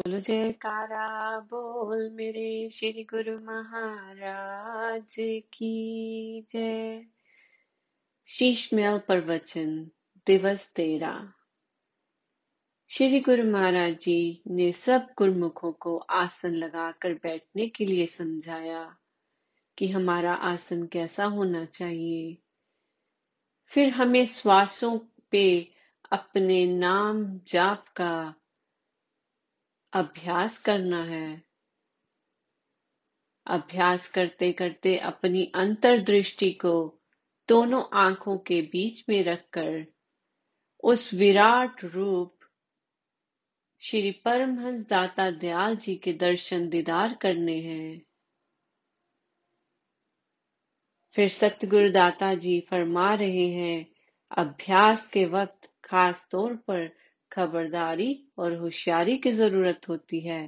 बोलो जयकारा, बोल मेरे श्री गुरु महाराज की जय। शीशमहल प्रवचन दिवस तेरा। श्री गुरु महाराज जी ने सब गुरुमुखों को आसन लगाकर बैठने के लिए समझाया कि हमारा आसन कैसा होना चाहिए। फिर हमें श्वासों पे अपने नाम जाप का अभ्यास करना है। अभ्यास करते करते अपनी अंतर्दृष्टि को दोनों आँखों के बीच में रखकर उस विराट रूप श्री परमहंस दाता दयाल जी के दर्शन दीदार करने हैं। फिर सतगुरु दाता जी फरमा रहे हैं, अभ्यास के वक्त खास तौर पर खबरदारी और होशियारी की ज़रूरत होती है।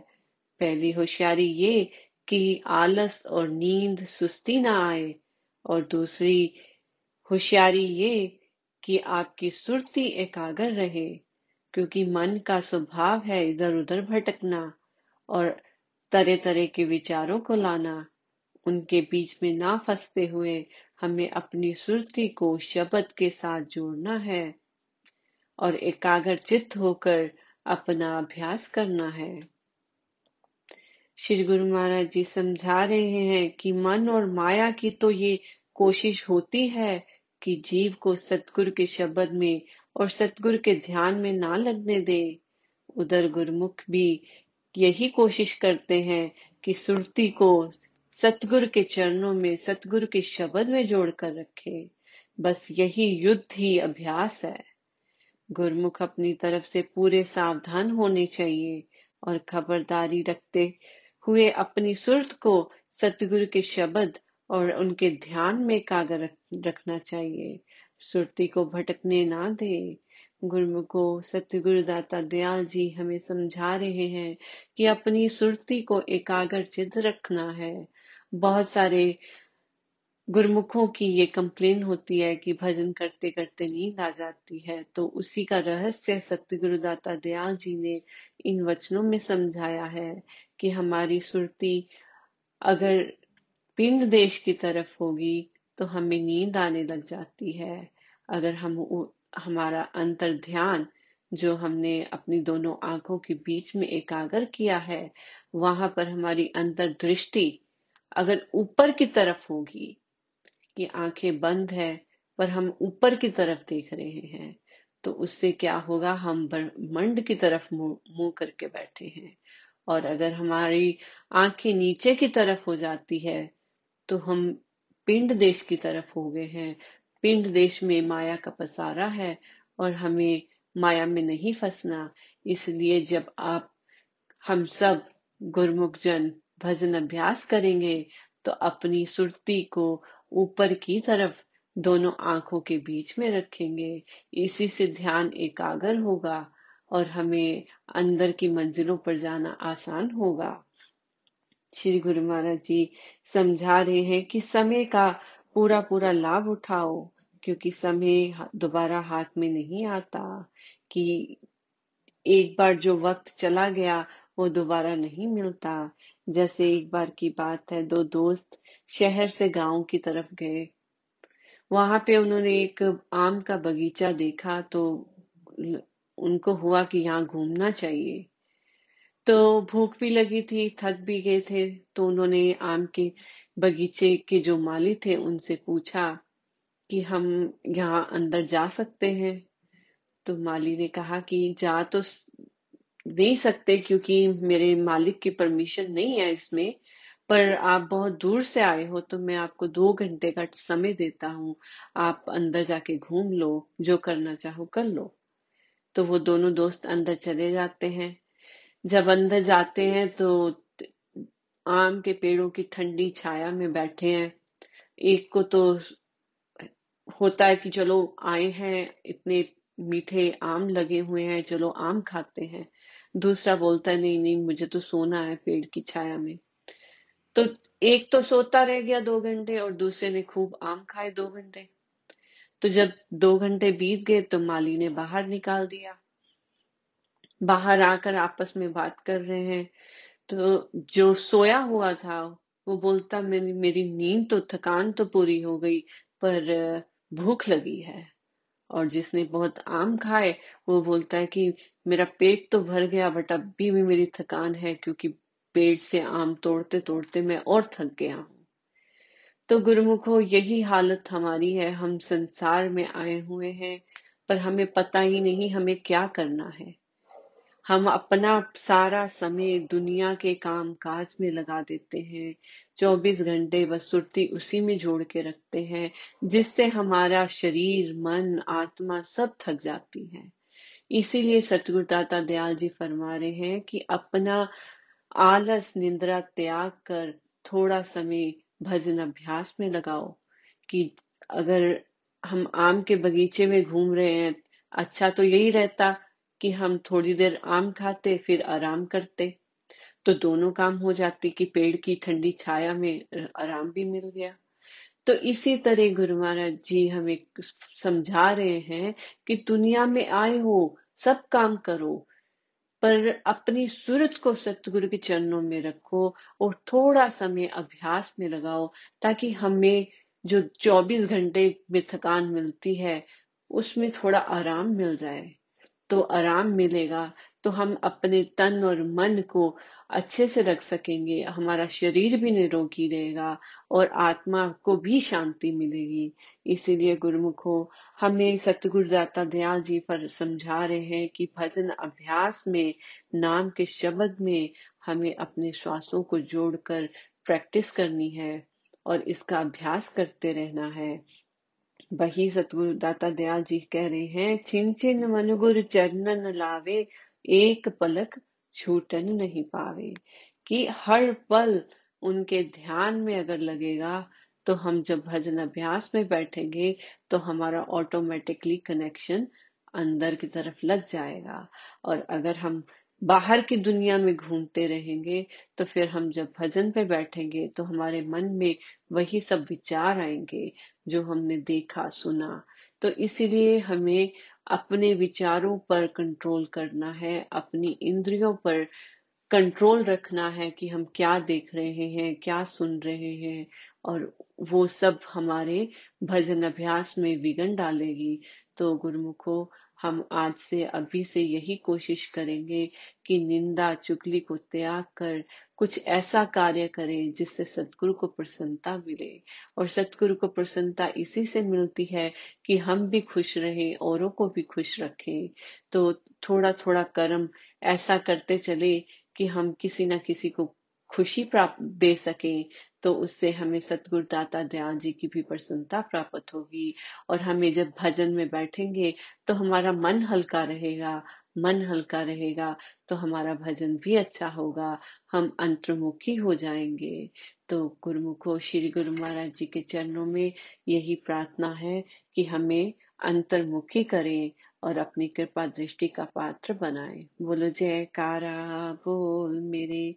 पहली होशियारी ये कि आलस और नींद सुस्ती ना आए और दूसरी होशियारी ये कि आपकी सुरती एकाग्र रहे, क्योंकि मन का स्वभाव है इधर उधर भटकना और तरह तरह के विचारों को लाना। उनके बीच में ना फंसते हुए हमें अपनी सुरती को शब्द के साथ जोड़ना है। और एकाग्र चित्त होकर अपना अभ्यास करना है। श्री गुरु महाराज जी समझा रहे हैं कि मन और माया की तो ये कोशिश होती है कि जीव को सतगुरु के शब्द में और सतगुरु के ध्यान में ना लगने दे। उधर गुरुमुख भी यही कोशिश करते हैं कि सुरती को सतगुरु के चरणों में, सतगुरु के शब्द में जोड़कर रखे। बस यही युद्ध ही अभ्यास है। गुरमुख अपनी तरफ़ से पूरे सावधान होने चाहिए और खबरदारी रखते हुए अपनी सुरत को सतगुरु के शब्द और उनके ध्यान में कागर रखना चाहिए। सुरती को भटकने ना दे। गुरुमुख को सतगुरु दाता दयाल जी हमें समझा रहे हैं कि अपनी सुरती को एकाग्र चित रखना है। बहुत सारे गुरमुखों की ये कंप्लेन होती है कि भजन करते करते नींद आ जाती है तो उसी का रहस्य सत्य गुरुदाता दयाल जी ने इन वचनों में समझाया है कि हमारी सुरती अगर पिंड देश की तरफ़ होगी तो हमें नींद आने लग जाती है। अगर हम हमारा अंतर ध्यान जो हमने अपनी दोनों आँखों के बीच में एकाग्र किया है, वहाँ पर हमारी अंतर दृष्टि अगर ऊपर की तरफ़ होगी कि आँखें बंद है, पर हम ऊपर की तरफ़ देख रहे हैं तो उससे क्या होगा? हम ब्रह्मंड की तरफ़ मुँह करके बैठे हैं। और अगर हमारी आँखें नीचे की तरफ़ हो जाती है तो हम पिंड देश की तरफ़ हो गए हैं। पिंड देश में माया का पसारा है, और हमें माया में नहीं फंसना। इसलिए जब आप, हम सब गुरमुख जन भजन अभ्यास करेंगे तो अपनी सुरती को ऊपर की तरफ़ दोनों आँखों के बीच में रखेंगे। इसी से ध्यान एकाग्र होगा और हमें अंदर की मंजिलों पर जाना आसान होगा। श्री गुरु महाराज जी समझा रहे हैं कि समय का पूरा पूरा लाभ उठाओ, क्योंकि समय दोबारा हाथ में नहीं आता कि एक बार जो वक्त चला गया वो दोबारा नहीं मिलता। जैसे एक बार की बात है दो दोस्त शहर से गाँव की तरफ़ गए। वहाँ पे उन्होंने एक आम का बगीचा देखा तो उनको हुआ कि यहाँ घूमना चाहिए। तो भूख भी लगी थी थक भी गए थे तो उन्होंने आम के बगीचे के जो माली थे उनसे पूछा कि हम यहाँ अंदर जा सकते हैं? तो माली ने कहा कि जा तो नहीं सकते क्योंकि मेरे मालिक की परमिशन नहीं है इसमें, पर आप बहुत दूर से आए हो तो मैं आपको दो घंटे का समय देता हूँ। आप अंदर जाके घूम लो, जो करना चाहो कर लो। तो वो दोनों दोस्त अंदर चले जाते हैं। जब अंदर जाते हैं तो आम के पेड़ों की ठंडी छाया में बैठे हैं। एक को तो होता है कि चलो आए हैं, इतने मीठे आम लगे हुए हैं, चलो आम खाते हैं। दूसरा बोलता है, नहीं नहीं, मुझे तो सोना है पेड़ की छाया में। तो एक तो सोता रह गया दो घंटे और दूसरे ने खूब आम खाए दो घंटे। तो जब दो घंटे बीत गए तो माली ने बाहर निकाल दिया। बाहर आकर आपस में बात कर रहे हैं। तो जो सोया हुआ था, वो बोलता, मेरी मेरी नींद तो थकान तो पूरी हो गई, पर, भूख लगी है। और जिसने बहुत आम खाए, वो बोलता है कि मेरा पेट तो भर गया बट अभी भी मेरी थकान है क्योंकि पेड़ से आम तोड़ते तोड़ते मैं और थक गया हूँ। तो गुरुमुखो, यही हालत हमारी है। हम संसार में आए हुए हैं, पर हमें पता ही नहीं हमें क्या करना है। हम अपना सारा समय दुनिया के काम काज में लगा देते हैं। 24 घंटे बस उसी में जोड़ के रखते हैं, जिससे हमारा शरीर, मन, आत्मा सब थक जाती है। इसीलिए सतगुरुदाता दयाल जी फरमा रहे हैं कि अपना आलस, निंद्रा त्याग कर थोड़ा समय भजन अभ्यास में लगाओ कि अगर हम आम के बगीचे में घूम रहे हैं अच्छा तो यही रहता कि हम थोड़ी देर आम खाते, फिर आराम करते। तो दोनों काम हो जाती कि पेड़ की ठंडी छाया में आराम भी मिल गया। तो इसी तरह गुरु महाराज जी हमें समझा रहे हैं कि दुनिया में आए हो, सब काम करो, पर अपनी सूरत को सतगुरु के चरणों में रखो और थोड़ा समय अभ्यास में लगाओ ताकि हमें जो 24 घंटे में थकान मिलती है, उसमें थोड़ा आराम मिल जाए। तो आराम मिलेगा तो हम अपने तन और मन को अच्छे से रख सकेंगे, हमारा शरीर भी निरोगी रहेगा और आत्मा को भी शांति मिलेगी। इसीलिए गुरुमुखो, हमें सतगुरुदाता दयाल जी पर समझा रहे हैं कि भजन अभ्यास में, नाम के शब्द में हमें अपने श्वासों को जोड़कर प्रैक्टिस करनी है और इसका अभ्यास करते रहना है। वही सतगुरु दाता दयाल जी कह रहे हैं छिन छिन मनुगुर चरणन लावे, एक पलक छूटन नहीं पावे। कि हर पल उनके ध्यान में अगर लगेगा तो हम जब भजन अभ्यास में बैठेंगे तो हमारा ऑटोमेटिकली कनेक्शन अंदर की तरफ़ लग जाएगा। और अगर हम बाहर की दुनिया में घूमते रहेंगे तो फिर हम जब भजन पे बैठेंगे तो हमारे मन में वही सब विचार आएँगे, जो हमने देखा, सुना। तो इसीलिए हमें अपने विचारों पर कंट्रोल करना है, अपनी इंद्रियों पर कंट्रोल रखना है कि हम क्या देख रहे हैं, क्या सुन रहे हैं, और वो सब हमारे भजन अभ्यास में विघन डालेगी। तो गुरुमुखो हम आज से अभी से यही कोशिश करेंगे कि निंदा, चुगली को त्याग कर कुछ ऐसा कार्य करें जिससे सतगुरु को प्रसन्नता मिले। और सतगुरु को प्रसन्नता इसी से मिलती है कि हम भी खुश रहें, औरों को भी खुश रखें। तो थोड़ा थोड़ा कर्म ऐसा करते चले कि हम किसी न किसी को खुशी प्राप्त दे सकें तो उससे हमें सतगुरु दाता दयाल जी की भी प्रसन्नता प्राप्त होगी। और हमें जब भजन में बैठेंगे तो हमारा मन हल्का रहेगा, मन हल्का रहेगा तो हमारा भजन भी अच्छा होगा। हम अंतर्मुखी हो जाएँगे। तो गुरुमुखो, श्री गुरु महाराज जी के चरणों में यही प्रार्थना है कि हमें अंतर्मुखी करें और अपनी कृपा दृष्टि का पात्र बनाए। बोलो, जयकारा बोल मेरे।